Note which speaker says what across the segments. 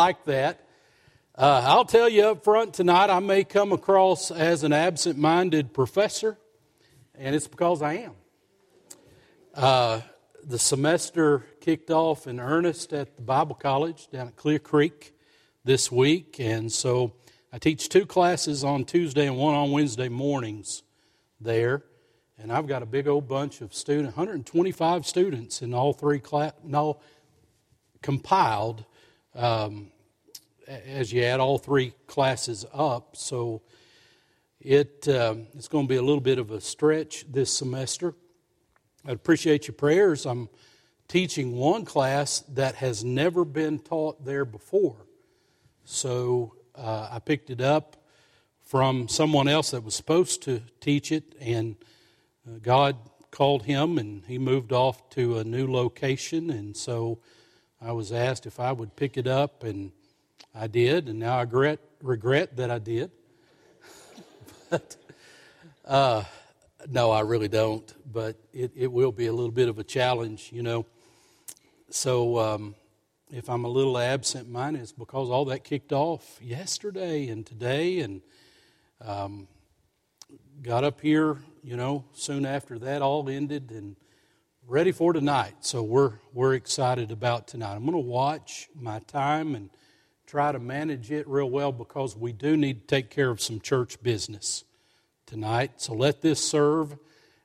Speaker 1: like that. Uh, I'll tell you up front tonight, I may come across as an absent minded professor, and it's because I am. Uh, the semester kicked off in earnest at the Bible College down at Clear Creek this week, and so I teach two classes on Tuesday and one on Wednesday mornings there. And I've got a big old bunch of students, 125 students in all three class, no, compiled um, as you add all three classes up. So it, um, it's going to be a little bit of a stretch this semester. I appreciate your prayers. I'm teaching one class that has never been taught there before. So uh, I picked it up from someone else that was supposed to teach it, and uh, God called him, and he moved off to a new location. And so I was asked if I would pick it up, and I did, and now I regret, regret that I did. but uh, no, I really don't. But it, it will be a little bit of a challenge, you know. So um, if I'm a little absent minded, it's because all that kicked off yesterday and today, and um, got up here, you know, soon after that all ended, and ready for tonight. So we're we're excited about tonight. I'm going to watch my time and try to manage it real well because we do need to take care of some church business tonight. So let this serve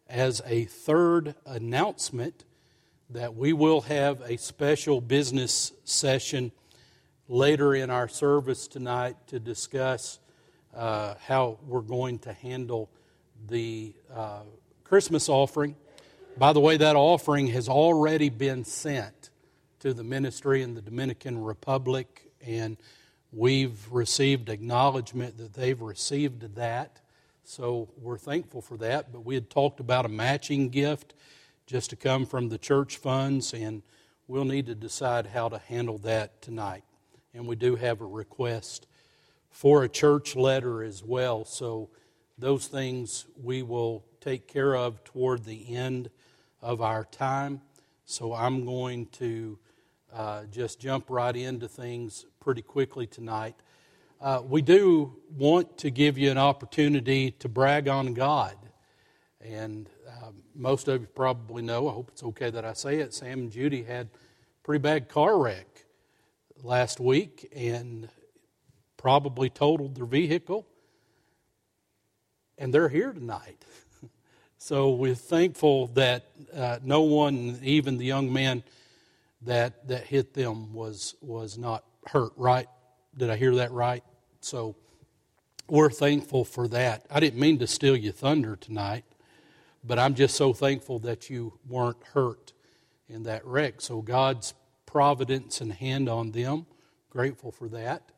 Speaker 1: as a third announcement that we will have a special business session later in our service tonight to discuss uh, how we're going to handle the uh, Christmas offering. By the way, that offering has already been sent to the ministry in the Dominican Republic and we've received acknowledgement that they've received that. So we're thankful for that. But we had talked about a matching gift just to come from the church funds, and we'll need to decide how to handle that tonight. And we do have a request for a church letter as well. So those things we will take care of toward the end of our time. So I'm going to uh, just jump right into things pretty quickly tonight. Uh, we do want to give you an opportunity to brag on God. And um, most of you probably know, I hope it's okay that I say it, Sam and Judy had pretty bad car wreck last week and probably totaled their vehicle. And they're here tonight. so we're thankful that uh, no one, even the young man that, that hit them, was, was not hurt, right? Did I hear that right? So we're thankful for that. I didn't mean to steal your thunder tonight, but I'm just so thankful that you weren't hurt in that wreck. So God's providence and hand on them, grateful for that.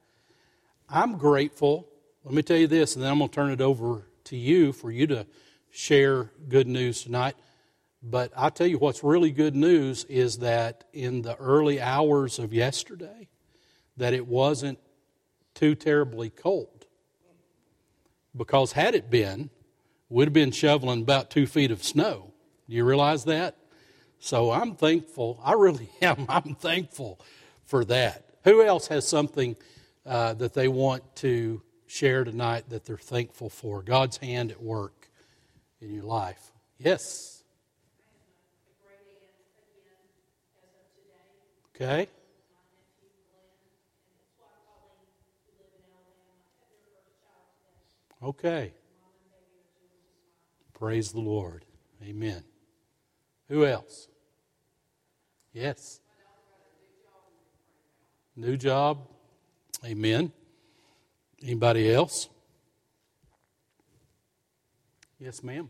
Speaker 1: I'm grateful. Let me tell you this, and then I'm going to turn it over to you for you to share good news tonight. But I'll tell you what's really good news is that in the early hours of yesterday, that it wasn't too terribly cold. Because had it been, we'd have been shoveling about two feet of snow. Do you realize that? So I'm thankful. I really am. I'm thankful for that. Who else has something uh, that they want to share tonight that they're thankful for? God's hand at work in your life. Yes. Okay. Okay. Praise the Lord. Amen. Who else? Yes. New job. Amen. Anybody else? Yes, ma'am.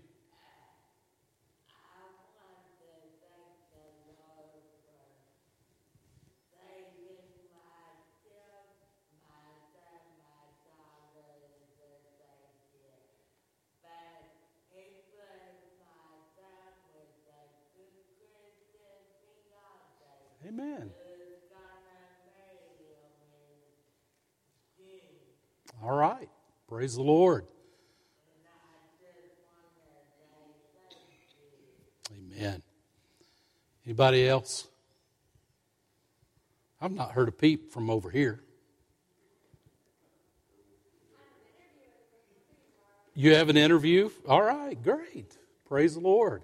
Speaker 1: Amen. All right. Praise the Lord. Amen. Anybody else? I've not heard a peep from over here. You have an interview? All right, great. Praise the Lord.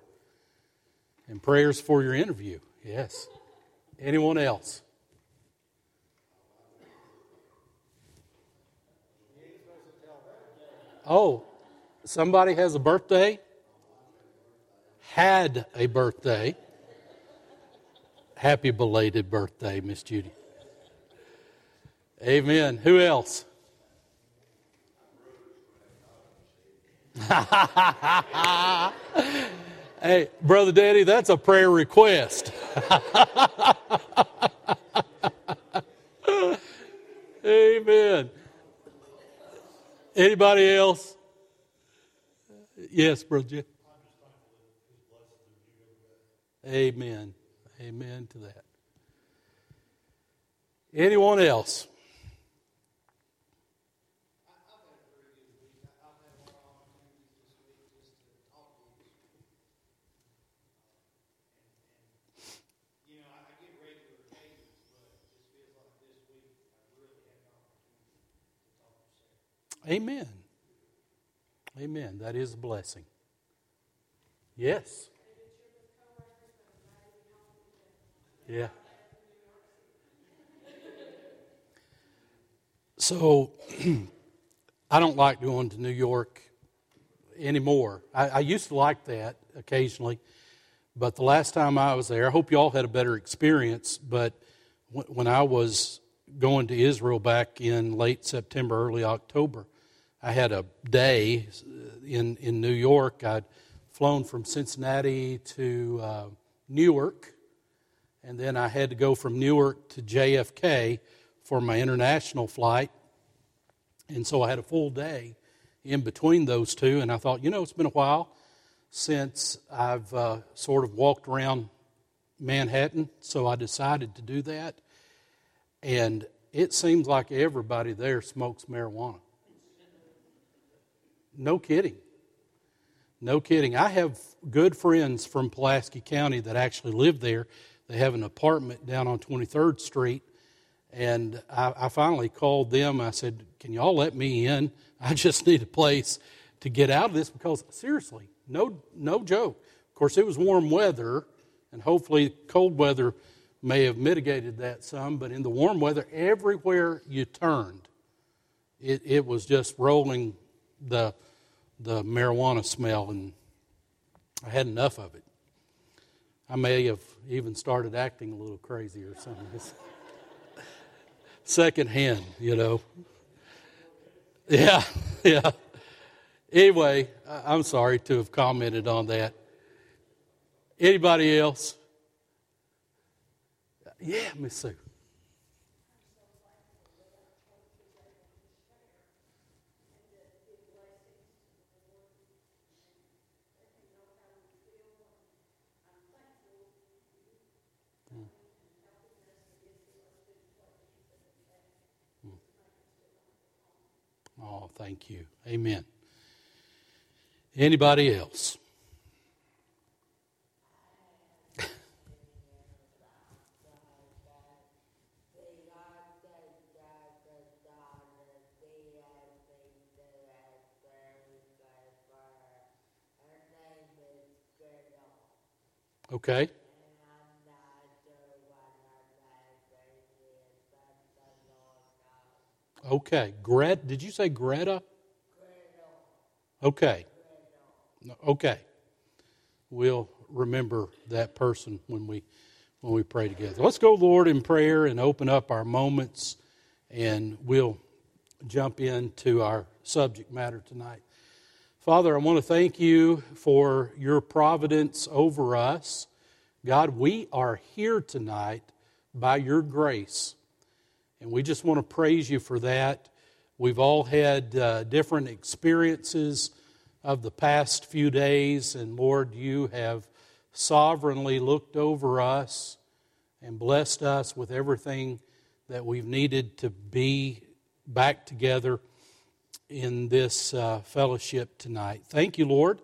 Speaker 1: And prayers for your interview. Yes. Anyone else? Oh, somebody has a birthday? Had a birthday. Happy belated birthday, Miss Judy. Amen. Who else? hey, Brother Daddy, that's a prayer request. Amen. Anybody else? Yes, Brother Amen. Amen to that. Anyone else? Amen. Amen. That is a blessing. Yes. Yeah. So, I don't like going to New York anymore. I, I, used to like that occasionally, but the last time I was there, I hope you all had a better experience. But when I was going to Israel back in late September, early October, I had a day in, in New York. I'd flown from Cincinnati to uh, Newark, and then I had to go from Newark to JFK for my international flight. And so I had a full day in between those two, and I thought, you know, it's been a while since I've uh, sort of walked around Manhattan, so I decided to do that. And it seems like everybody there smokes marijuana. No kidding. No kidding. I have good friends from Pulaski County that actually live there. They have an apartment down on 23rd Street. And I, I finally called them. I said, Can y'all let me in? I just need a place to get out of this because, seriously, no, no joke. Of course, it was warm weather, and hopefully, cold weather may have mitigated that some. But in the warm weather, everywhere you turned, it, it was just rolling the the marijuana smell, and I had enough of it. I may have even started acting a little crazy or something. Second hand, you know. Yeah, yeah. Anyway, I'm sorry to have commented on that. Anybody else? Yeah, Miss Sue. Hmm. Hmm. Oh, thank you. Amen. Anybody else? Okay. Okay. Gret, did you say Greta? Okay. Okay. We'll remember that person when we when we pray together. Let's go, Lord, in prayer and open up our moments, and we'll jump into our subject matter tonight. Father, I want to thank you for your providence over us. God, we are here tonight by your grace. And we just want to praise you for that. We've all had uh, different experiences of the past few days, and Lord, you have sovereignly looked over us and blessed us with everything that we've needed to be back together in this uh, fellowship tonight. Thank you, Lord,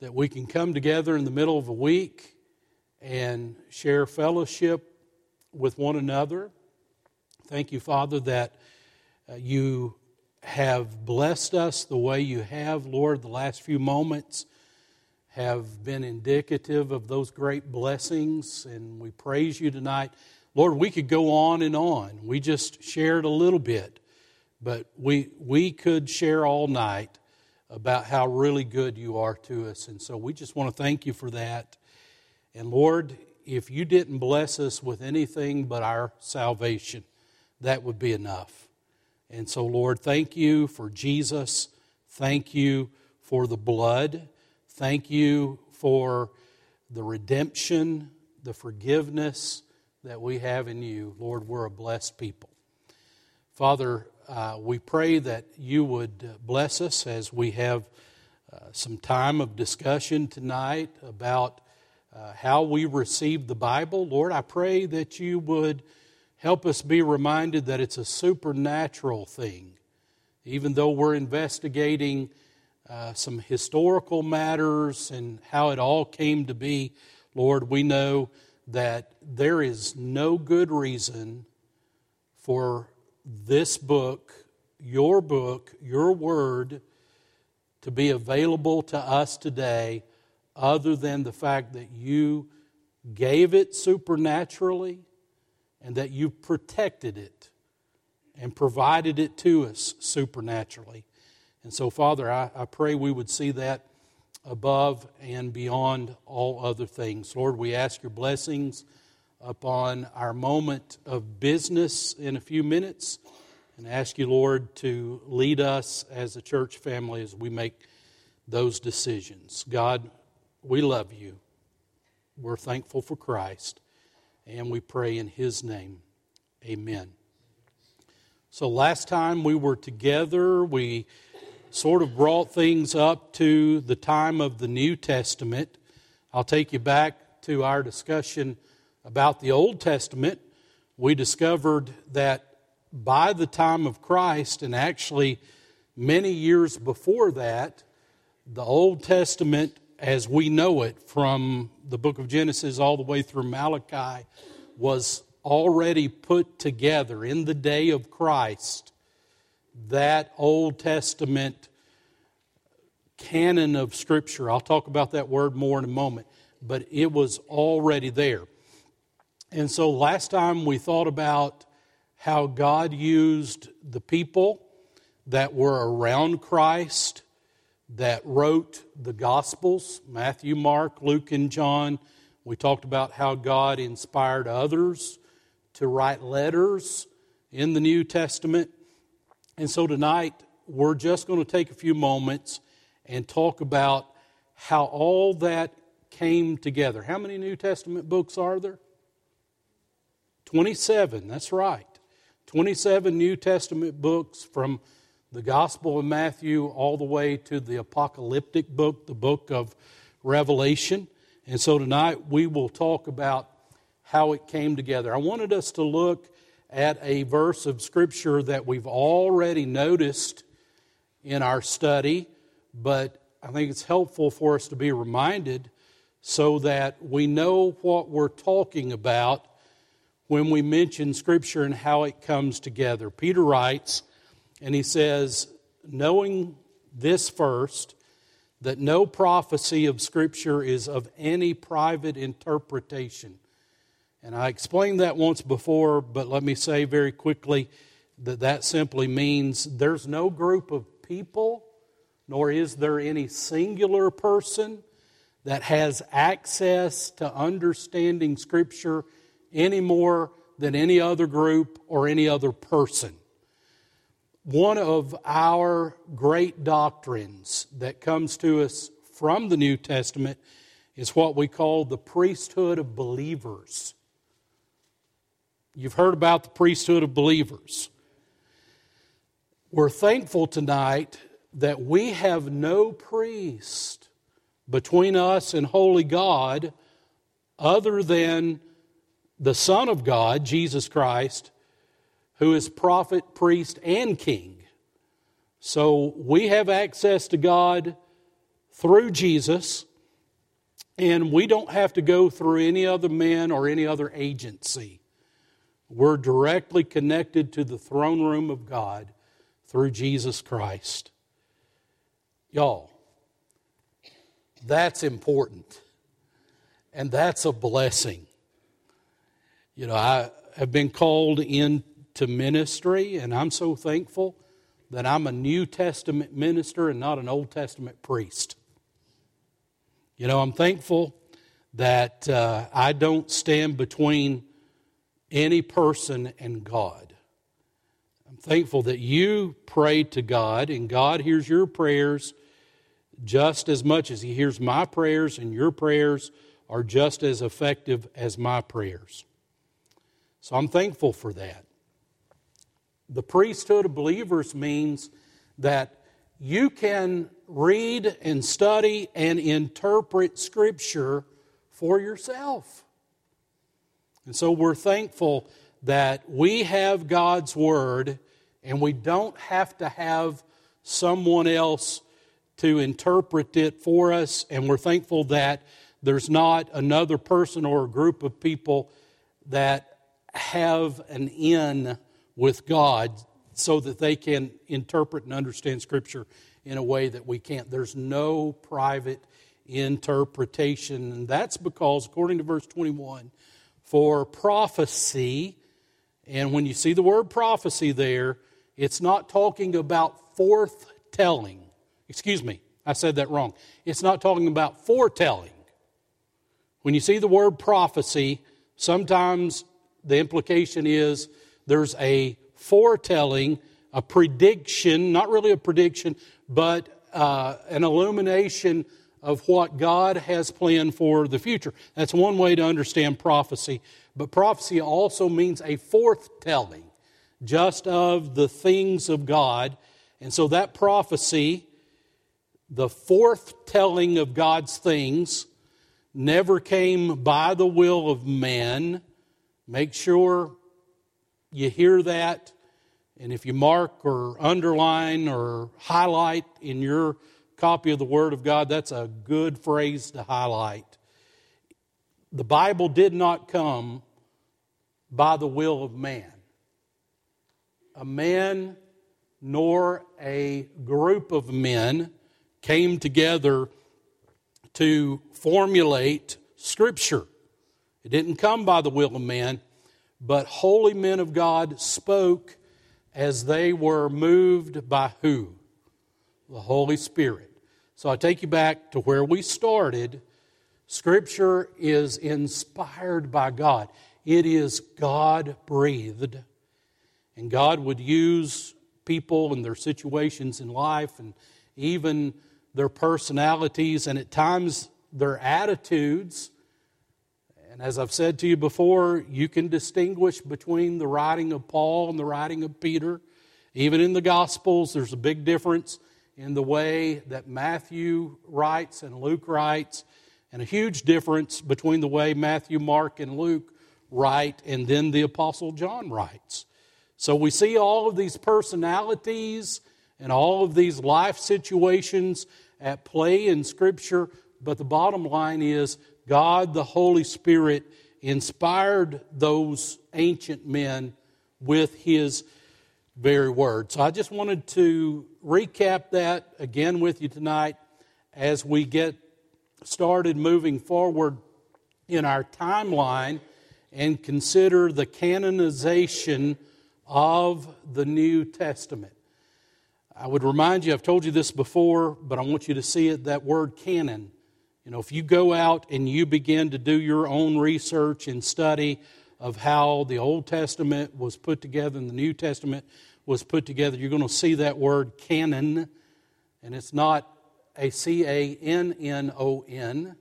Speaker 1: that we can come together in the middle of a week and share fellowship with one another Thank you, Father, that uh, you have blessed us the way you have, Lord, the last few moments have been indicative of those great blessings, and we praise you tonight. Lord, we could go on and on. We just shared a little bit, but we, we could share all night about how really good you are to us. And so we just want to thank you for that. And Lord, if you didn't bless us with anything but our salvation, that would be enough. And so, Lord, thank you for Jesus. Thank you for the blood. Thank you for the redemption, the forgiveness that we have in you. Lord, we're a blessed people. Father, uh, we pray that you would bless us as we have uh, some time of discussion tonight about uh, how we receive the Bible. Lord, I pray that you would help us be reminded that it's a supernatural thing. Even though we're investigating uh, some historical matters and how it all came to be, Lord, we know that there is no good reason for this book, your book, your word, to be available to us today other than the fact that you gave it supernaturally and that you protected it and provided it to us supernaturally. And so, Father, I, I pray we would see that above and beyond all other things. Lord, we ask your blessings upon our moment of business in a few minutes and ask you, Lord, to lead us as a church family as we make those decisions. God, we love you. We're thankful for Christ, and we pray in his name. Amen. So, last time we were together, we sort of brought things up to the time of the New Testament. I'll take you back to our discussion about the Old Testament. We discovered that by the time of Christ, and actually many years before that, the Old Testament, as we know it from the book of Genesis all the way through Malachi, was already put together in the day of Christ that Old Testament canon of Scripture. I'll talk about that word more in a moment, but it was already there. And so last time we thought about how God used the people that were around Christ that wrote the Gospels Matthew, Mark, Luke, and John. We talked about how God inspired others to write letters in the New Testament. And so tonight, we're just going to take a few moments and talk about how all that came together. How many New Testament books are there? 27, that's right. 27 New Testament books from the Gospel of Matthew all the way to the apocalyptic book, the book of Revelation. And so tonight we will talk about how it came together. I wanted us to look at a verse of Scripture that we've already noticed in our study, but I think it's helpful for us to be reminded so that we know what we're talking about when we mention Scripture and how it comes together. Peter writes, and he says, knowing this first, that no prophecy of Scripture is of any private interpretation. And I explained that once before, but let me say very quickly that that simply means there's no group of people, nor is there any singular person that has access to understanding Scripture any more than any other group or any other person. One of our great doctrines that comes to us from the New Testament is what we call the priesthood of believers. You've heard about the priesthood of believers. We're thankful tonight that we have no priest between us and holy God other than the Son of God, Jesus Christ, who is prophet, priest, and king. So we have access to God through Jesus, and we don't have to go through any other man or any other agency. We're directly connected to the throne room of God through Jesus Christ. Y'all, that's important. And that's a blessing. You know, I have been called into ministry, and I'm so thankful that I'm a New Testament minister and not an Old Testament priest. You know, I'm thankful that uh, I don't stand between any person and God. I'm thankful that you pray to God, and God hears your prayers just as much as He hears my prayers, and your prayers are just as effective as my prayers. So I'm thankful for that. The priesthood of believers means that you can read and study and interpret Scripture for yourself. And so we're thankful that we have God's Word and we don't have to have someone else to interpret it for us. And we're thankful that there's not another person or a group of people that have an in with God so that they can interpret and understand Scripture in a way that we can't. There's no private interpretation. And that's because, according to verse 21, for prophecy, and when you see the word prophecy there, it's not talking about forthtelling. Excuse me, I said that wrong. It's not talking about foretelling. When you see the word prophecy, sometimes the implication is there's a foretelling, a prediction, not really a prediction, but uh, an illumination of what God has planned for the future. That's one way to understand prophecy. But prophecy also means a foretelling, just of the things of God. And so that prophecy, the foretelling of God's things, never came by the will of man. Make sure you hear that. And if you mark or underline or highlight in your copy of the Word of God, that's a good phrase to highlight. The Bible did not come by the will of man. A man nor a group of men came together to formulate Scripture. It didn't come by the will of man, but holy men of God spoke as they were moved by who? The Holy Spirit. So I take you back to where we started. Scripture is inspired by God, it is God breathed. And God would use people and their situations in life and even their personalities and at times their attitudes and as I've said to you before, you can distinguish between the writing of Paul and the writing of Peter. Even in the Gospels, there's a big difference in the way that Matthew writes and Luke writes, and a huge difference between the way Matthew, Mark, and Luke write, and then the Apostle John writes. So we see all of these personalities and all of these life situations at play in Scripture, but the bottom line is God the Holy Spirit inspired those ancient men with His very word. So I just wanted to recap that again with you tonight as we get started moving forward in our timeline and consider the canonization of the New Testament. I would remind you, I've told you this before, but I want you to see it that word canon you know, if you go out and you begin to do your own research and study of how the Old Testament was put together and the New Testament was put together, you're going to see that word canon, and it's not a C A N N O N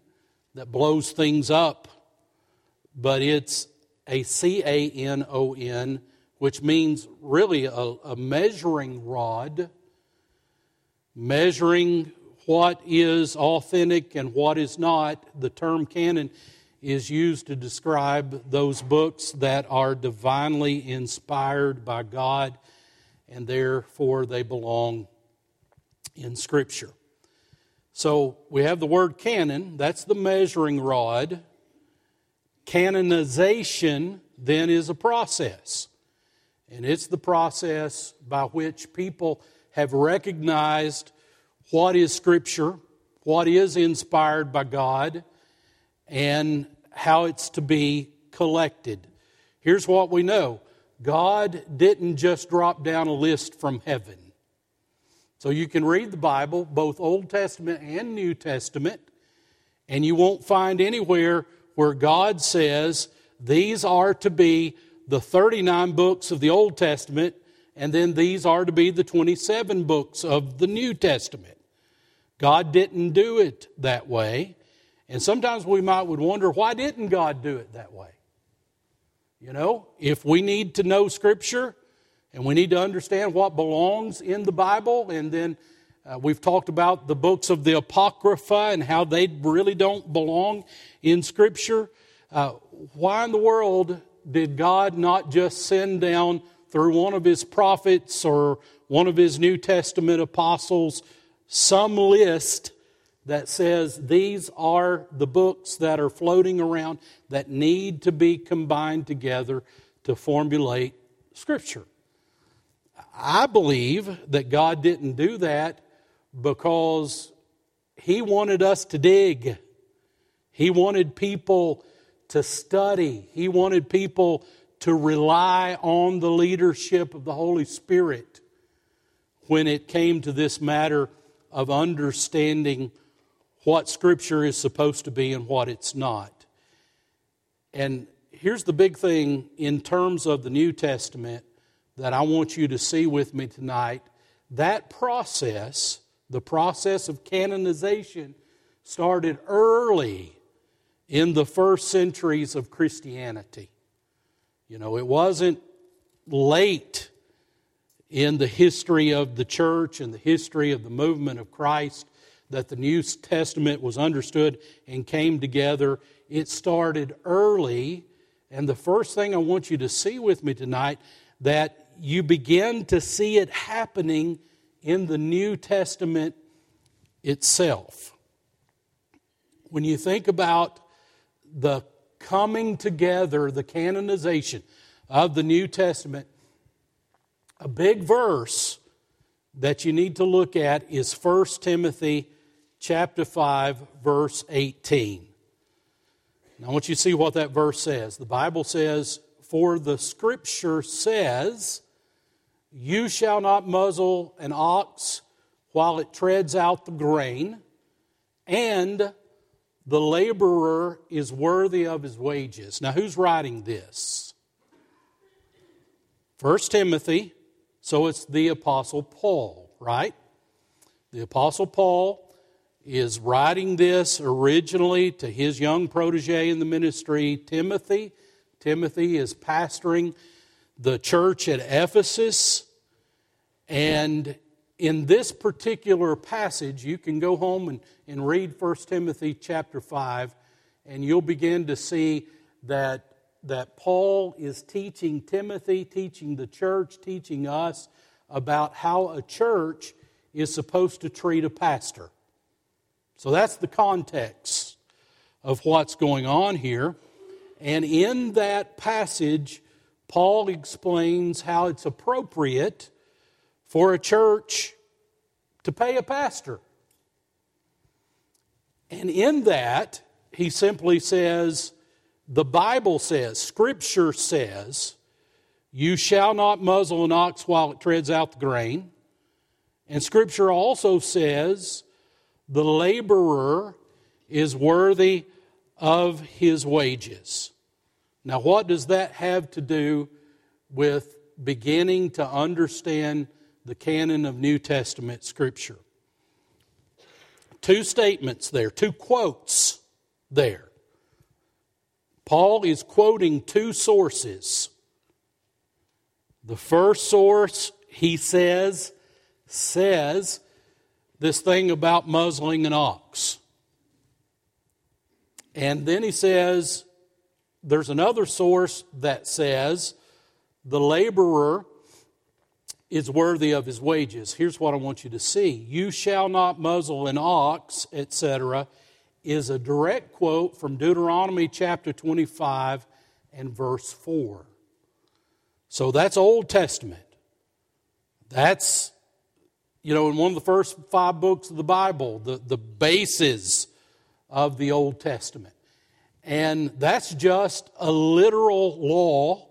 Speaker 1: that blows things up, but it's a C A N O N, which means really a, a measuring rod, measuring what is authentic and what is not. The term canon is used to describe those books that are divinely inspired by God and therefore they belong in Scripture. So we have the word canon, that's the measuring rod. Canonization then is a process. And it's the process by which people have recognized what is Scripture, what is inspired by God, and how it's to be collected. Here's what we know God didn't just drop down a list from heaven. So you can read the Bible, both Old Testament and New Testament, and you won't find anywhere where God says these are to be the 39 books of the Old Testament, and then these are to be the 27 books of the New Testament. God didn't do it that way. And sometimes we might would wonder why didn't God do it that way? You know, if we need to know Scripture, and we need to understand what belongs in the Bible. And then uh, we've talked about the books of the Apocrypha and how they really don't belong in Scripture. Uh, why in the world did God not just send down through one of his prophets or one of his New Testament apostles some list that says these are the books that are floating around that need to be combined together to formulate Scripture? I believe that God didn't do that because He wanted us to dig. He wanted people to study. He wanted people to rely on the leadership of the Holy Spirit when it came to this matter of understanding what Scripture is supposed to be and what it's not. And here's the big thing in terms of the New Testament that I want you to see with me tonight. That process, the process of canonization, started early in the first centuries of Christianity. You know, it wasn't late in the history of the church and the history of the movement of Christ that the New Testament was understood and came together. It started early. And the first thing I want you to see with me tonight that you begin to see it happening in the New Testament itself. When you think about the coming together, the canonization of the New Testament, a big verse that you need to look at is 1 Timothy chapter 5 verse 18. Now I want you to see what that verse says. The Bible says, "For the scripture says, you shall not muzzle an ox while it treads out the grain, and the laborer is worthy of his wages. Now, who's writing this? First Timothy, so it's the Apostle Paul, right? The Apostle Paul is writing this originally to his young protege in the ministry, Timothy. Timothy is pastoring the church at Ephesus. And in this particular passage, you can go home and, and read 1 Timothy chapter 5, and you'll begin to see that, that Paul is teaching Timothy, teaching the church, teaching us about how a church is supposed to treat a pastor. So that's the context of what's going on here. And in that passage, Paul explains how it's appropriate for a church to pay a pastor. And in that, he simply says, the Bible says, Scripture says, you shall not muzzle an ox while it treads out the grain. And Scripture also says, the laborer is worthy of his wages. Now, what does that have to do with beginning to understand the canon of New Testament Scripture? Two statements there, two quotes there. Paul is quoting two sources. The first source, he says, says this thing about muzzling an ox. And then he says, there's another source that says the laborer is worthy of his wages. Here's what I want you to see You shall not muzzle an ox, etc., is a direct quote from Deuteronomy chapter 25 and verse 4. So that's Old Testament. That's, you know, in one of the first five books of the Bible, the, the basis of the Old Testament. And that's just a literal law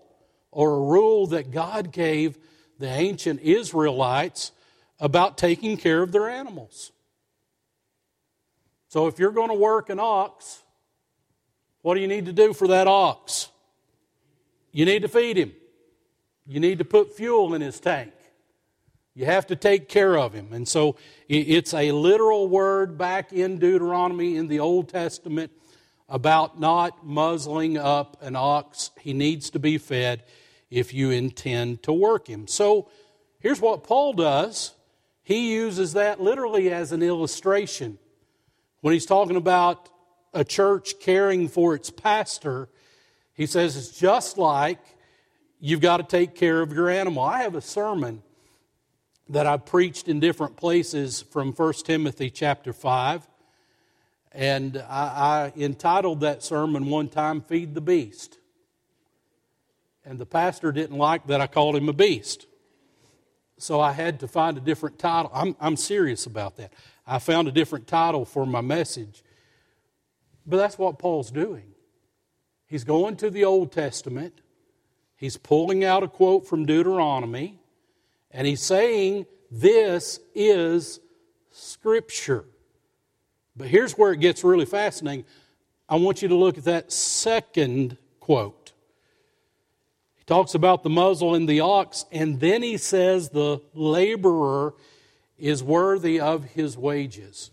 Speaker 1: or a rule that God gave the ancient Israelites about taking care of their animals. So if you're going to work an ox, what do you need to do for that ox? You need to feed him. You need to put fuel in his tank. You have to take care of him. And so it's a literal word back in Deuteronomy in the Old Testament about not muzzling up an ox. He needs to be fed if you intend to work him. So here's what Paul does he uses that literally as an illustration. When he's talking about a church caring for its pastor, he says it's just like you've got to take care of your animal. I have a sermon that I've preached in different places from 1 Timothy chapter 5. And I, I, entitled that sermon one time, Feed the Beast. And the pastor didn't like that I called him a beast. So I had to find a different title. I'm, I'm serious about that. I found a different title for my message. But that's what Paul's doing. He's going to the Old Testament, he's pulling out a quote from Deuteronomy, and he's saying, This is Scripture. But here's where it gets really fascinating. I want you to look at that second quote. He talks about the muzzle and the ox, and then he says the laborer is worthy of his wages.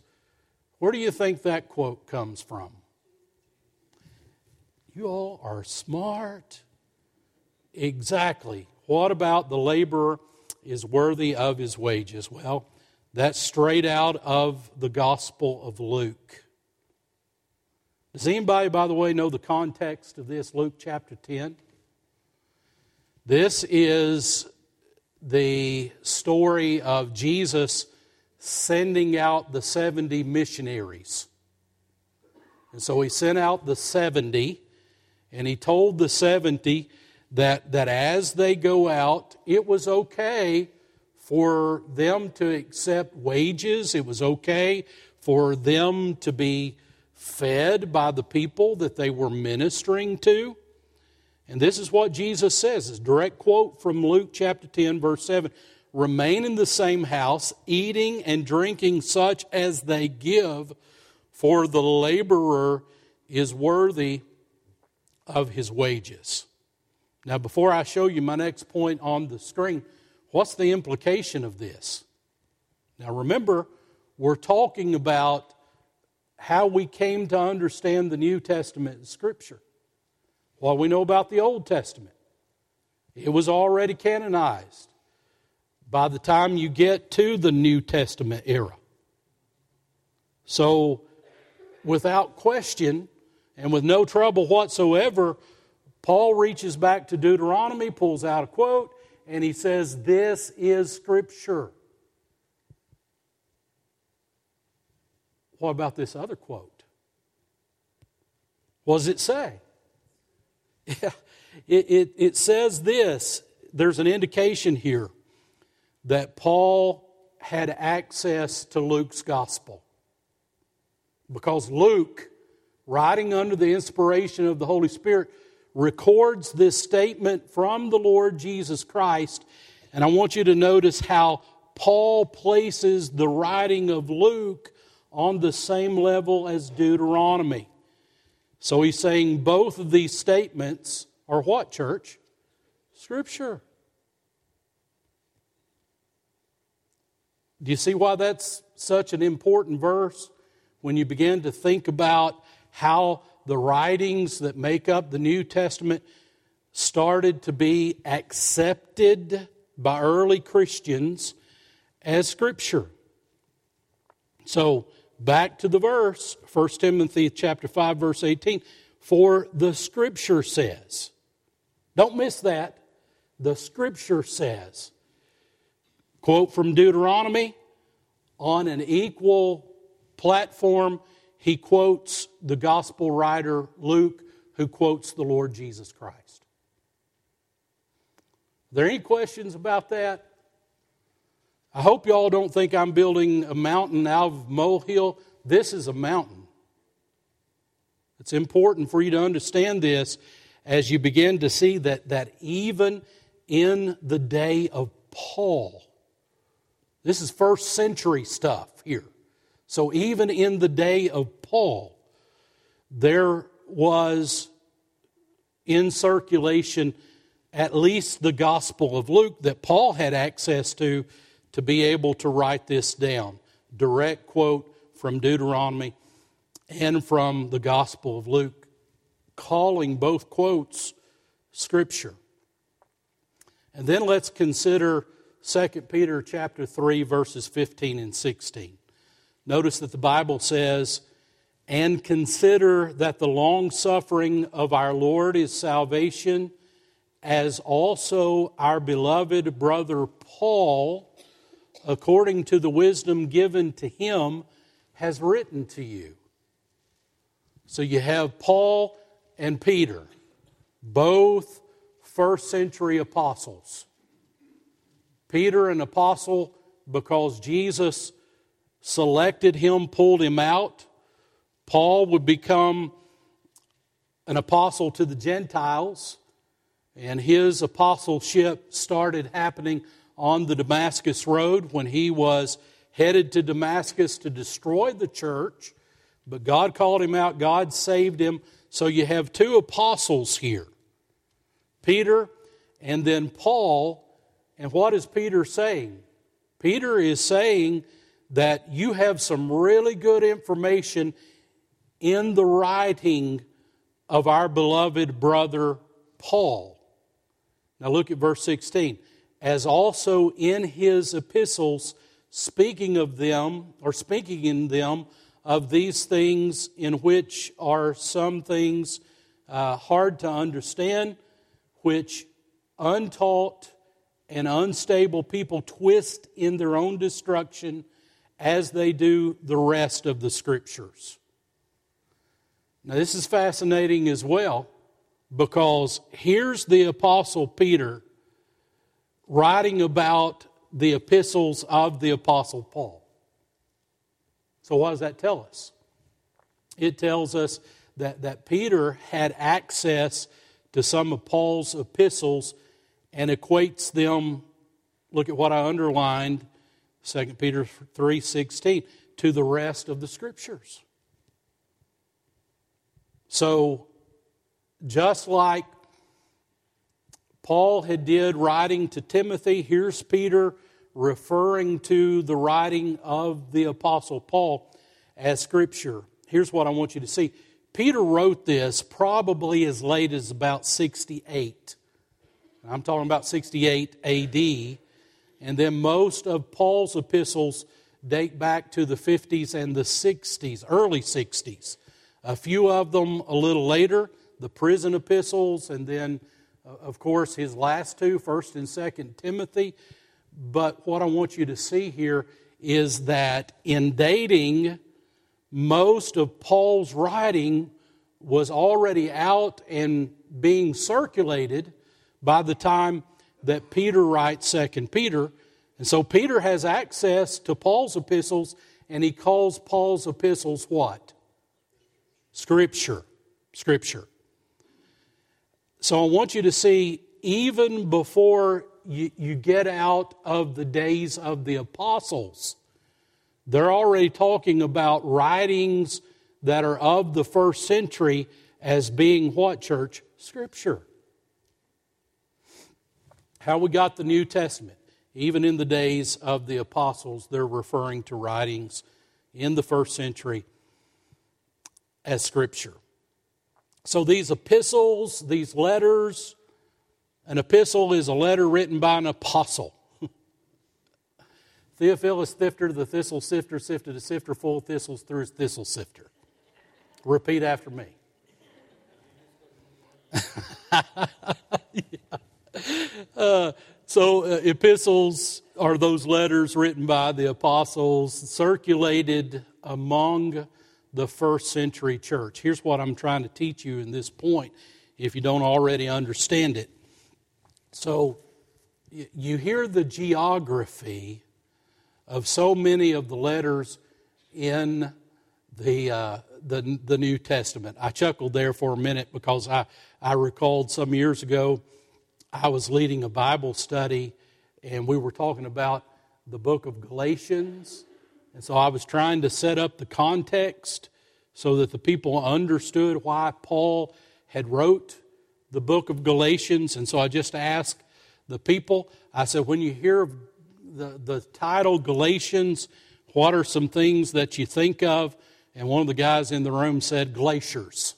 Speaker 1: Where do you think that quote comes from? You all are smart. Exactly. What about the laborer is worthy of his wages? Well, that's straight out of the Gospel of Luke. Does anybody, by the way, know the context of this, Luke chapter 10? This is the story of Jesus sending out the 70 missionaries. And so he sent out the 70, and he told the 70 that, that as they go out, it was okay for them to accept wages. It was okay for them to be fed by the people that they were ministering to. And this is what Jesus says. It's a direct quote from Luke chapter 10, verse 7. Remain in the same house, eating and drinking such as they give, for the laborer is worthy of his wages. Now, before I show you my next point on the screen, What's the implication of this? Now remember, we're talking about how we came to understand the New Testament Scripture. What we know about the Old Testament, it was already canonized by the time you get to the New Testament era. So, without question and with no trouble whatsoever, Paul reaches back to Deuteronomy, pulls out a quote, and he says, This is Scripture. What about this other quote? What does it say? It, it, it says this. There's an indication here that Paul had access to Luke's gospel. Because Luke, writing under the inspiration of the Holy Spirit, records this statement from the Lord Jesus Christ. And I want you to notice how Paul places the writing of Luke on the same level as Deuteronomy. So he's saying both of these statements are what, church? Scripture. Do you see why that's such an important verse when you begin to think about how the writings that make up the New Testament started to be accepted by early Christians as Scripture. So, back to the verse, 1 Timothy chapter 5 verse 18, for the scripture says. Don't miss that. The scripture says. Quote from Deuteronomy on an equal platform he quotes the gospel writer Luke, who quotes the Lord Jesus Christ. Are there any questions about that? I hope y'all don't think I'm building a mountain out of molehill. This is a mountain. It's important for you to understand this as you begin to see that, that even in the day of Paul, this is first century stuff here. So even in the day of Paul, there was in circulation at least the Gospel of Luke that Paul had access to to be able to write this down. Direct quote from Deuteronomy and from the Gospel of Luke, calling both quotes Scripture. And then let's consider 2 Peter chapter 3 verses 15 and 16. Notice that the Bible says, "And consider that the long suffering of our Lord is salvation, as also our beloved brother Paul, according to the wisdom given to him, has written to you." So you have Paul and Peter, both first century apostles. Peter, an apostle because Jesus selected him, pulled him out. Paul would become an apostle to the Gentiles, and his apostleship started happening on the Damascus Road when he was headed to Damascus to destroy the church. But God called him out, God saved him. So you have two apostles here Peter and then Paul. And what is Peter saying? Peter is saying that you have some really good information in the writing of our beloved brother Paul. Now look at verse 16. As also in his epistles, speaking of them, or speaking in them, of these things in which are some things uh, hard to understand, which untaught and unstable people twist in their own destruction as they do the rest of the scriptures. Now, this is fascinating as well because here's the Apostle Peter writing about the epistles of the Apostle Paul. So, what does that tell us? It tells us that, that Peter had access to some of Paul's epistles and equates them, look at what I underlined, 2 Peter 3:16, to the rest of the scriptures. So just like Paul had did writing to Timothy, here's Peter referring to the writing of the Apostle Paul as Scripture. Here's what I want you to see. Peter wrote this probably as late as about 68. I'm talking about 68 AD. And then most of Paul's epistles date back to the 50s and the 60s, early 60s. A few of them a little later, the prison epistles, and then, uh, of course, his last two, 1st and 2nd Timothy. But what I want you to see here is that in dating, most of Paul's writing was already out and being circulated by the time that Peter writes Second Peter. And so Peter has access to Paul's epistles, and he calls Paul's epistles what? Scripture. Scripture. So I want you to see, even before you, you get out of the days of the apostles. They're already talking about writings that are of the first century as being what, church? Scripture. How we got the New Testament. Even in the days of the apostles, they're referring to writings in the first century as Scripture. So these epistles, these letters, an epistle is a letter written by an apostle. Theophilus Thifter, the thistle sifter, sifted a sifter full of thistles through his thistle sifter. Repeat after me. yeah. uh, so, uh, epistles are those letters written by the apostles, circulated among the first century church. Here's what I'm trying to teach you in this point, if you don't already understand it. So, you hear the geography of so many of the letters in the, uh, the, the New Testament. I chuckled there for a minute because I, I recalled some years ago I was leading a Bible study and we were talking about the book of Galatians. And so I was trying to set up the context so that the people understood why Paul had wrote the book of Galatians. And so I just asked the people, I said, when you hear the, the title Galatians, what are some things that you think of? And one of the guys in the room said, glaciers.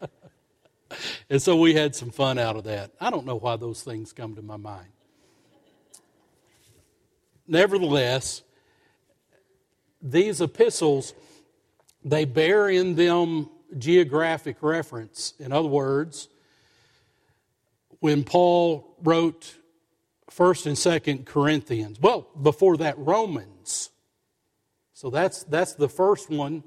Speaker 1: and so we had some fun out of that. I don't know why those things come to my mind. Nevertheless, these epistles, they bear in them geographic reference. In other words, when Paul wrote 1st and 2nd Corinthians, well, before that, Romans. So that's, that's the first one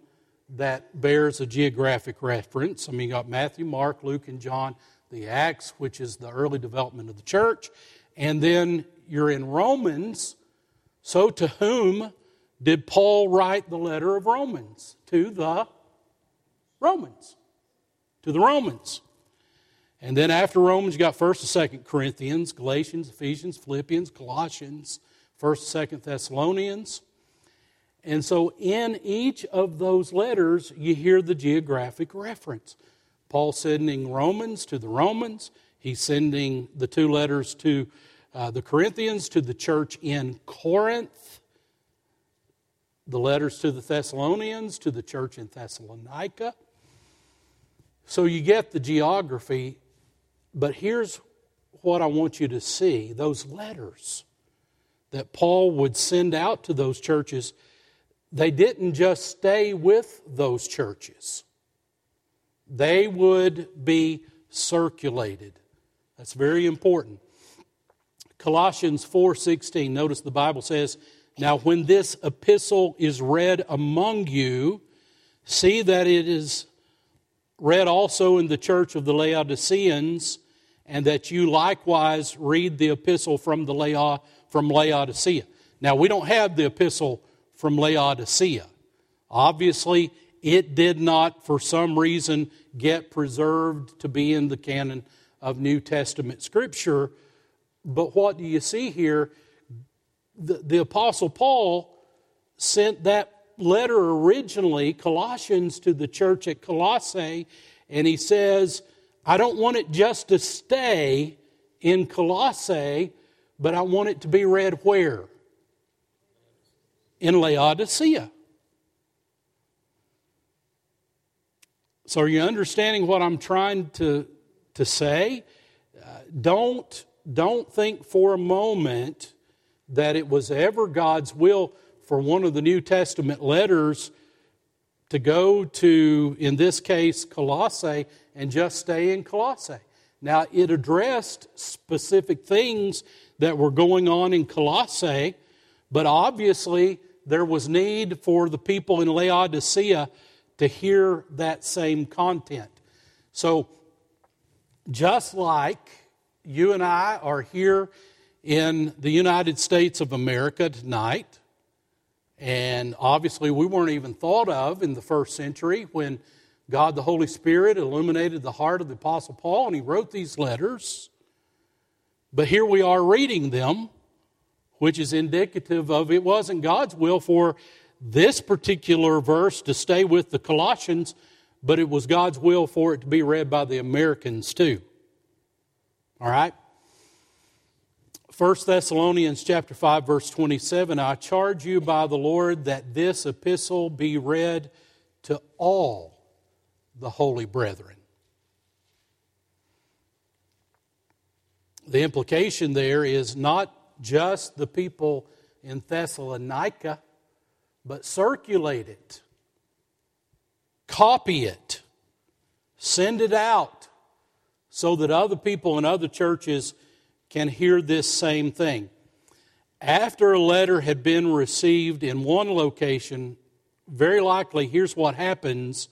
Speaker 1: that bears a geographic reference. I mean, you got Matthew, Mark, Luke, and John, the Acts, which is the early development of the church. And then you're in Romans. So to whom did Paul write the letter of Romans? To the Romans. To the Romans. And then after Romans, you got 1st and 2nd Corinthians, Galatians, Ephesians, Philippians, Colossians, 1st and 2nd Thessalonians. And so in each of those letters, you hear the geographic reference. Paul sending Romans to the Romans. He's sending the two letters to uh, the Corinthians, to the church in Corinth. The letters to the Thessalonians, to the church in Thessalonica. So you get the geography, but here's what I want you to see those letters that Paul would send out to those churches, they didn't just stay with those churches, they would be circulated. That's very important. Colossians 4:16 notice the Bible says, "Now when this epistle is read among you, see that it is read also in the church of the Laodiceans, and that you likewise read the epistle from the Lao, from Laodicea. Now we don't have the epistle from Laodicea. Obviously, it did not, for some reason, get preserved to be in the canon of New Testament Scripture. But what do you see here? The, the Apostle Paul sent that letter originally, Colossians, to the church at Colossae, and he says, I don't want it just to stay in Colossae, but I want it to be read where? In Laodicea. So, are you understanding what I'm trying to, to say? Uh, don't, don't think for a moment that it was ever God's will for one of the New Testament letters to go to, in this case, Colossae, and just stay in Colossae. Now, it addressed specific things that were going on in Colossae, but obviously there was need for the people in Laodicea to hear that same content. So, just like you and I are here in the United States of America tonight, and obviously, we weren't even thought of in the first century when God the Holy Spirit illuminated the heart of the Apostle Paul and he wrote these letters. But here we are reading them, which is indicative of it wasn't God's will for this particular verse to stay with the Colossians, but it was God's will for it to be read by the Americans too. All right? 1 Thessalonians chapter 5 verse 27 I charge you by the Lord that this epistle be read to all the holy brethren. The implication there is not just the people in Thessalonica, but circulate it, copy it, send it out so that other people in other churches can hear this same thing. After a letter had been received in one location, very likely, here's what happens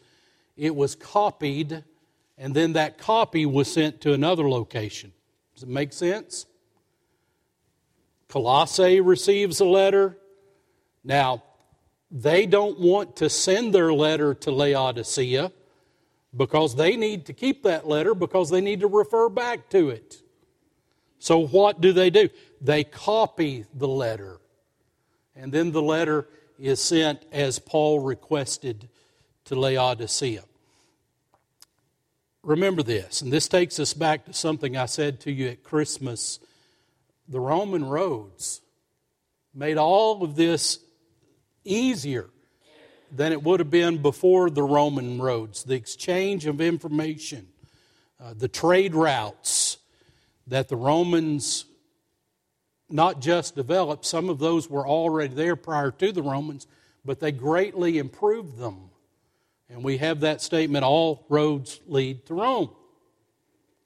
Speaker 1: it was copied, and then that copy was sent to another location. Does it make sense? Colossae receives a letter. Now, they don't want to send their letter to Laodicea because they need to keep that letter because they need to refer back to it. So, what do they do? They copy the letter. And then the letter is sent as Paul requested to Laodicea. Remember this, and this takes us back to something I said to you at Christmas. The Roman roads made all of this easier than it would have been before the Roman roads. The exchange of information, uh, the trade routes that the Romans not just developed, some of those were already there prior to the Romans, but they greatly improved them. And we have that statement all roads lead to Rome.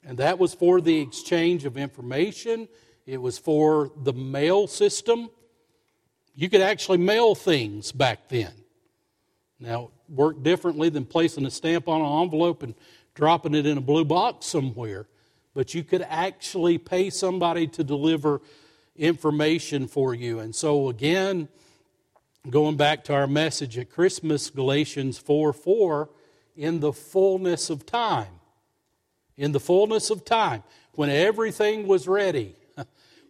Speaker 1: And that was for the exchange of information, it was for the mail system. You could actually mail things back then. Now, worked differently than placing a stamp on an envelope and dropping it in a blue box somewhere. But you could actually pay somebody to deliver information for you. And so, again, going back to our message at Christmas, Galatians 4 4, in the fullness of time. In the fullness of time, when everything was ready,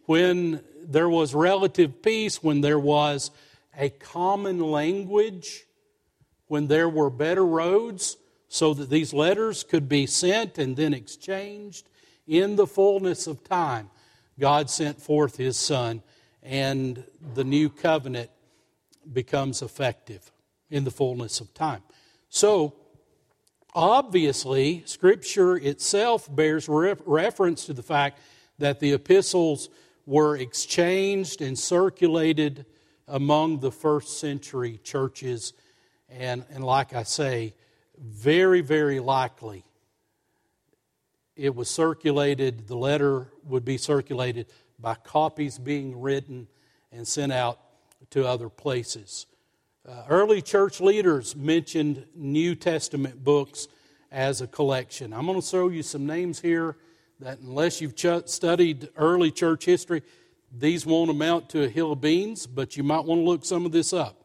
Speaker 1: when there was relative peace, when there was a common language, when there were better roads so that these letters could be sent and then exchanged in the fullness of time. God sent forth His Son, and the new covenant becomes effective in the fullness of time. So, obviously, Scripture itself bears re- reference to the fact that the epistles were exchanged and circulated among the first century churches and, and like I say, very, very likely it was circulated, the letter would be circulated by copies being written and sent out to other places. Uh, early church leaders mentioned New Testament books as a collection. I'm going to throw you some names here that, unless you've ch- studied early church history, these won't amount to a hill of beans, but you might want to look some of this up.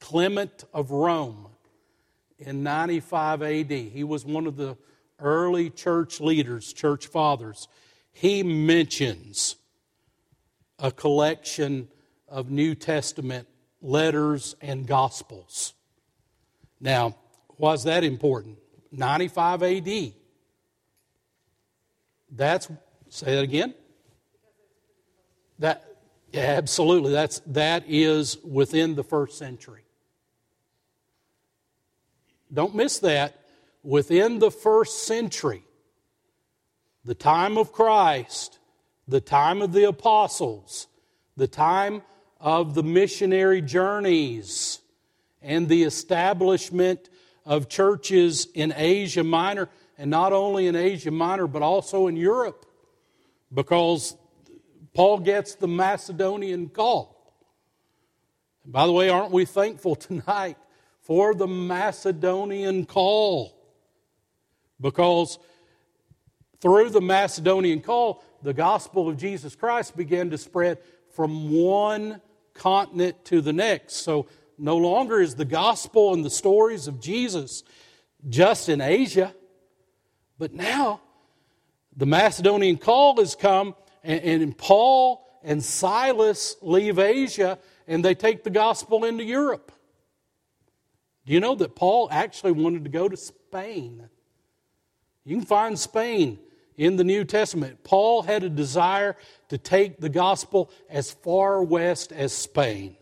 Speaker 1: Clement of Rome in 95 AD. He was one of the early church leaders, church fathers. He mentions a collection of New Testament letters and gospels. Now, why is that important? 95 AD. That's, say that again? That, yeah, absolutely. That's, that is within the first century. Don't miss that. Within the first century, the time of Christ, the time of the apostles, the time of the missionary journeys, and the establishment of churches in Asia Minor, and not only in Asia Minor, but also in Europe, because Paul gets the Macedonian call. by the way, aren't we thankful tonight for the Macedonian call. Because through the Macedonian call, the gospel of Jesus Christ began to spread from one continent to the next. So no longer is the gospel and the stories of Jesus just in Asia, but now the Macedonian call has come, and, and Paul and Silas leave Asia and they take the gospel into Europe. Do you know that Paul actually wanted to go to Spain? You can find Spain in the New Testament. Paul had a desire to take the gospel as far west as Spain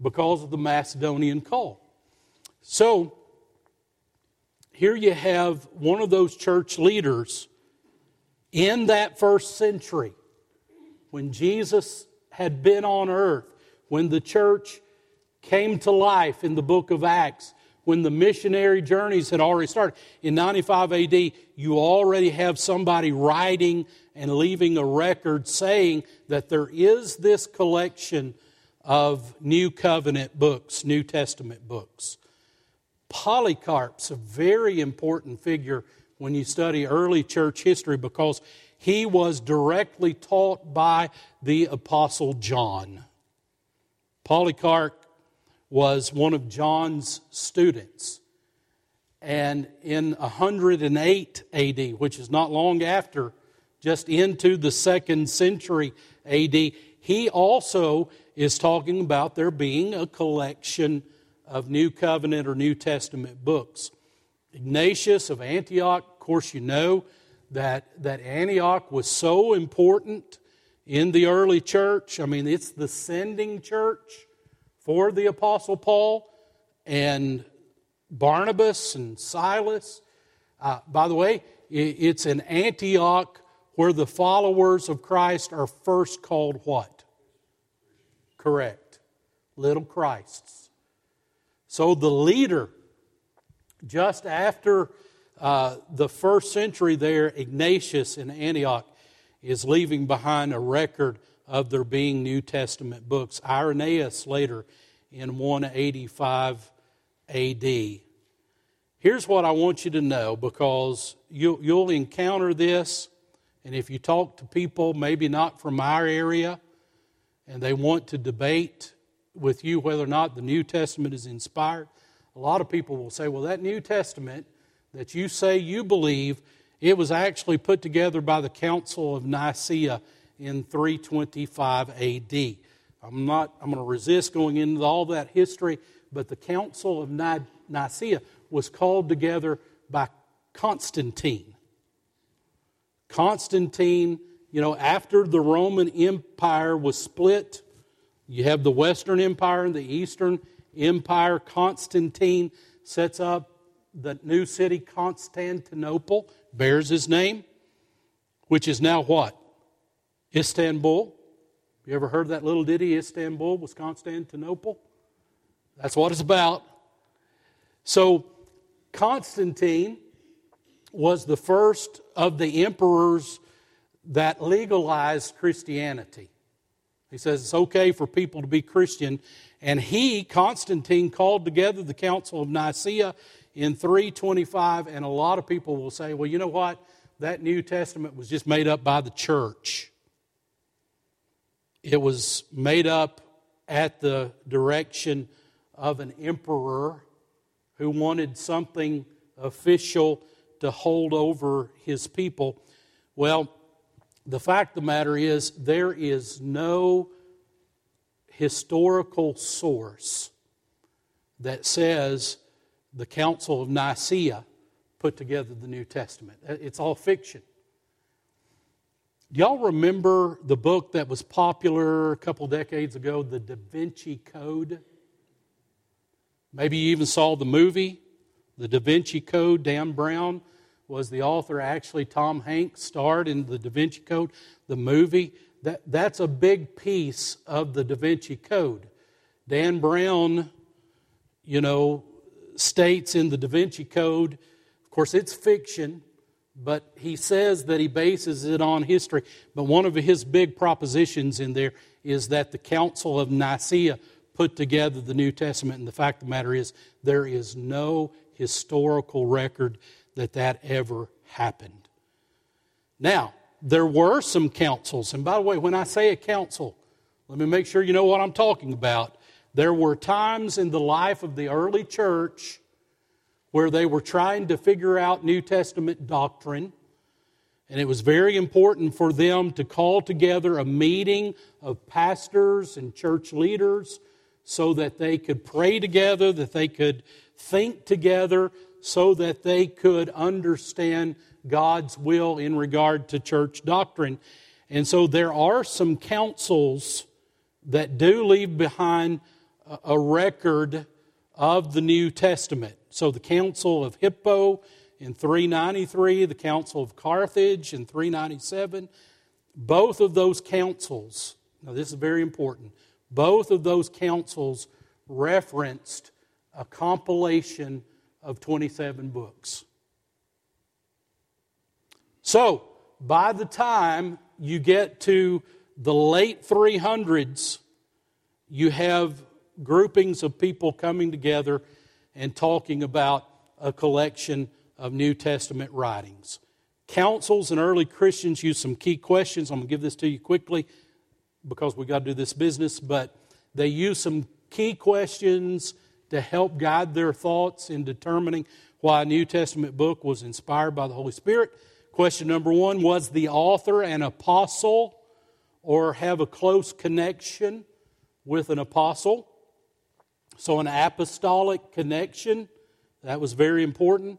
Speaker 1: because of the Macedonian call. So, here you have one of those church leaders in that first century when Jesus had been on earth, when the church came to life in the book of Acts when the missionary journeys had already started. In 95 AD, you already have somebody writing and leaving a record saying that there is this collection of New Covenant books, New Testament books. Polycarp's a very important figure when you study early church history because he was directly taught by the Apostle John. Polycarp was one of John's students. And in 108 AD, which is not long after, just into the second century AD, he also is talking about there being a collection of New Covenant or New Testament books. Ignatius of Antioch, of course, you know that, that Antioch was so important in the early church. I mean, it's the sending church for the Apostle Paul and Barnabas and Silas. Uh, by the way, it's in Antioch where the followers of Christ are first called what? Correct. Little Christs. So the leader, just after uh, the first century there, Ignatius in Antioch, is leaving behind a record of there being New Testament books. Irenaeus later in 185 AD. Here's what I want you to know because you'll, you'll encounter this, and if you talk to people, maybe not from our area, and they want to debate with you whether or not the New Testament is inspired, a lot of people will say, well, that New Testament that you say you believe, it was actually put together by the Council of Nicaea in 325 AD. I'm not, I'm going to resist going into all that history, but the Council of Nicaea was called together by Constantine. Constantine, you know, after the Roman Empire was split, you have the Western Empire and the Eastern Empire. Constantine sets up the new city, Constantinople, bears his name, which is now what? Istanbul. You ever heard that little ditty, Istanbul was Constantinople? That's what it's about. So, Constantine was the first of the emperors that legalized Christianity. He says it's okay for people to be Christian. And he, Constantine, called together the Council of Nicaea in 325, and a lot of people will say, well, you know what? That New Testament was just made up by the church. It was made up at the direction of an emperor who wanted something official to hold over his people. Well, the fact of the matter is, there is no historical source that says the Council of Nicaea put together the New Testament. It's all fiction. Y'all remember the book that was popular a couple decades ago, The Da Vinci Code? Maybe you even saw the movie, The Da Vinci Code. Dan Brown was the author. Actually, Tom Hanks starred in The Da Vinci Code, the movie. That, that's a big piece of the Da Vinci Code. Dan Brown, you know, states in the Da Vinci Code, of course, it's fiction, but he says that he bases it on history. But one of his big propositions in there is that the Council of Nicaea put together the New Testament. And the fact of the matter is, there is no historical record that that ever happened. Now, there were some councils. And by the way, when I say a council, let me make sure you know what I'm talking about. There were times in the life of the early church where they were trying to figure out New Testament doctrine. And it was very important for them to call together a meeting of pastors and church leaders so that they could pray together, that they could think together, so that they could understand God's will in regard to church doctrine. And so there are some councils that do leave behind a record of the New Testament. So the Council of Hippo in 393, the Council of Carthage in 397, both of those councils, now this is very important, both of those councils referenced a compilation of 27 books. So, by the time you get to the late 300s, you have groupings of people coming together and talking about a collection of New Testament writings. councils and early Christians use some key questions. I'm going to give this to you quickly because we got to do this business, but they use some key questions to help guide their thoughts in determining why a New Testament book was inspired by the Holy Spirit. Question number one Was the author an apostle or have a close connection with an apostle? So, an apostolic connection, that was very important.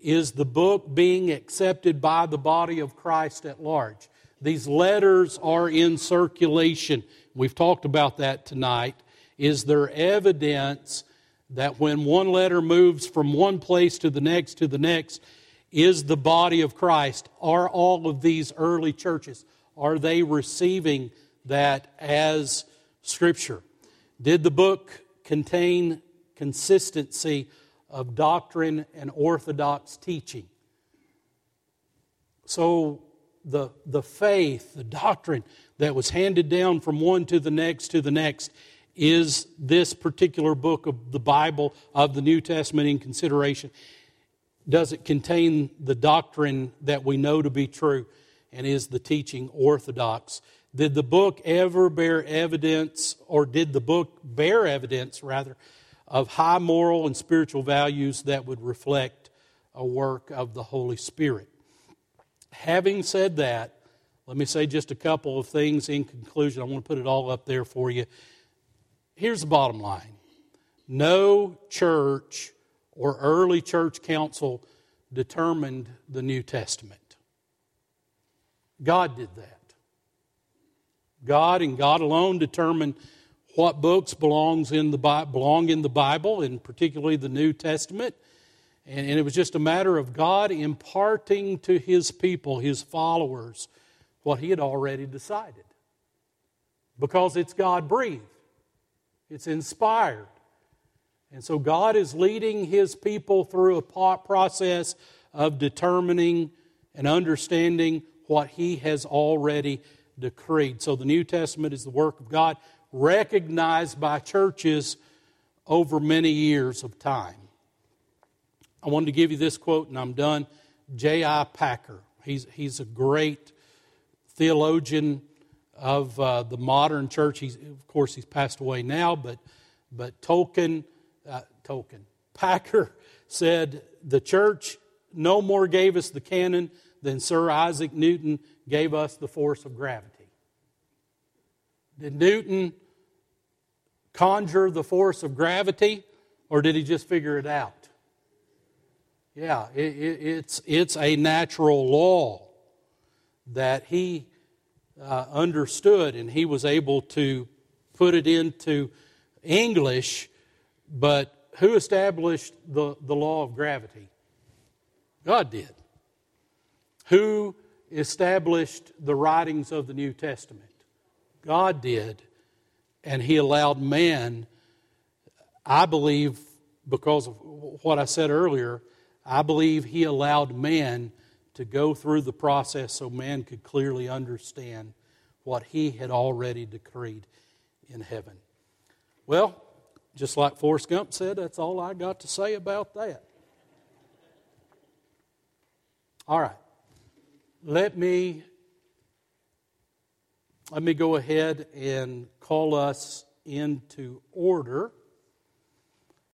Speaker 1: Is the book being accepted by the body of Christ at large? These letters are in circulation. We've talked about that tonight. Is there evidence that when one letter moves from one place to the next to the next, is the body of Christ? Are all of these early churches, are they receiving that as Scripture? Did the book contain consistency of doctrine and orthodox teaching? So, the, the faith, the doctrine that was handed down from one to the next to the next, is this particular book of the Bible, of the New Testament, in consideration? Does it contain the doctrine that we know to be true? And is the teaching orthodox? Did the book ever bear evidence, or did the book bear evidence, rather, of high moral and spiritual values that would reflect a work of the Holy Spirit? Having said that, let me say just a couple of things in conclusion. I want to put it all up there for you. Here's the bottom line no church or early church council determined the New Testament. God did that. God and God alone determined what books belongs in the belong in the Bible, and particularly the New Testament. And, and it was just a matter of God imparting to his people, his followers, what he had already decided. Because it's God breathed, it's inspired. And so God is leading his people through a process of determining and understanding what he has already decreed. So the New Testament is the work of God, recognized by churches over many years of time. I wanted to give you this quote, and I'm done. J.I. Packer. He's, he's a great theologian of uh, the modern church. He's, of course, he's passed away now, but, but Tolkien, uh, Tolkien, Packer said the church no more gave us the canon than Sir Isaac Newton gave us the force of gravity. Did Newton conjure the force of gravity, or did he just figure it out? Yeah, it, it, it's, it's a natural law that he uh, understood and he was able to put it into English, but who established the, the law of gravity? God did. Who established the writings of the New Testament? God did. And He allowed man, I believe, because of what I said earlier, I believe he allowed man to go through the process so man could clearly understand what he had already decreed in heaven. Well, just like Forrest Gump said, that's all I got to say about that. All right. Let me let me go ahead and call us into order.